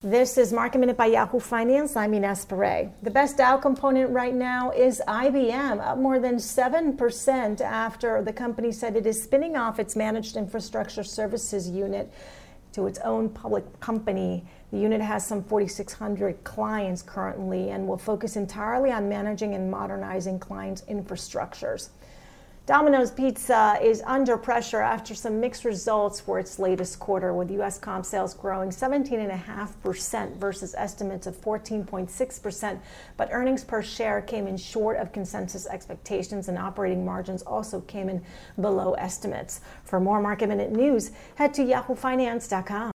This is Market Minute by Yahoo Finance. I'm Ines Ferre. The best Dow component right now is IBM, up more than 7% after the company said it is spinning off its managed infrastructure services unit to its own public company. The unit has some 4,600 clients currently and will focus entirely on managing and modernizing clients' infrastructures. Domino's Pizza is under pressure after some mixed results for its latest quarter, with U.S. comp sales growing 17.5% versus estimates of 14.6%. But earnings per share came in short of consensus expectations, and operating margins also came in below estimates. For more market minute news, head to yahoofinance.com.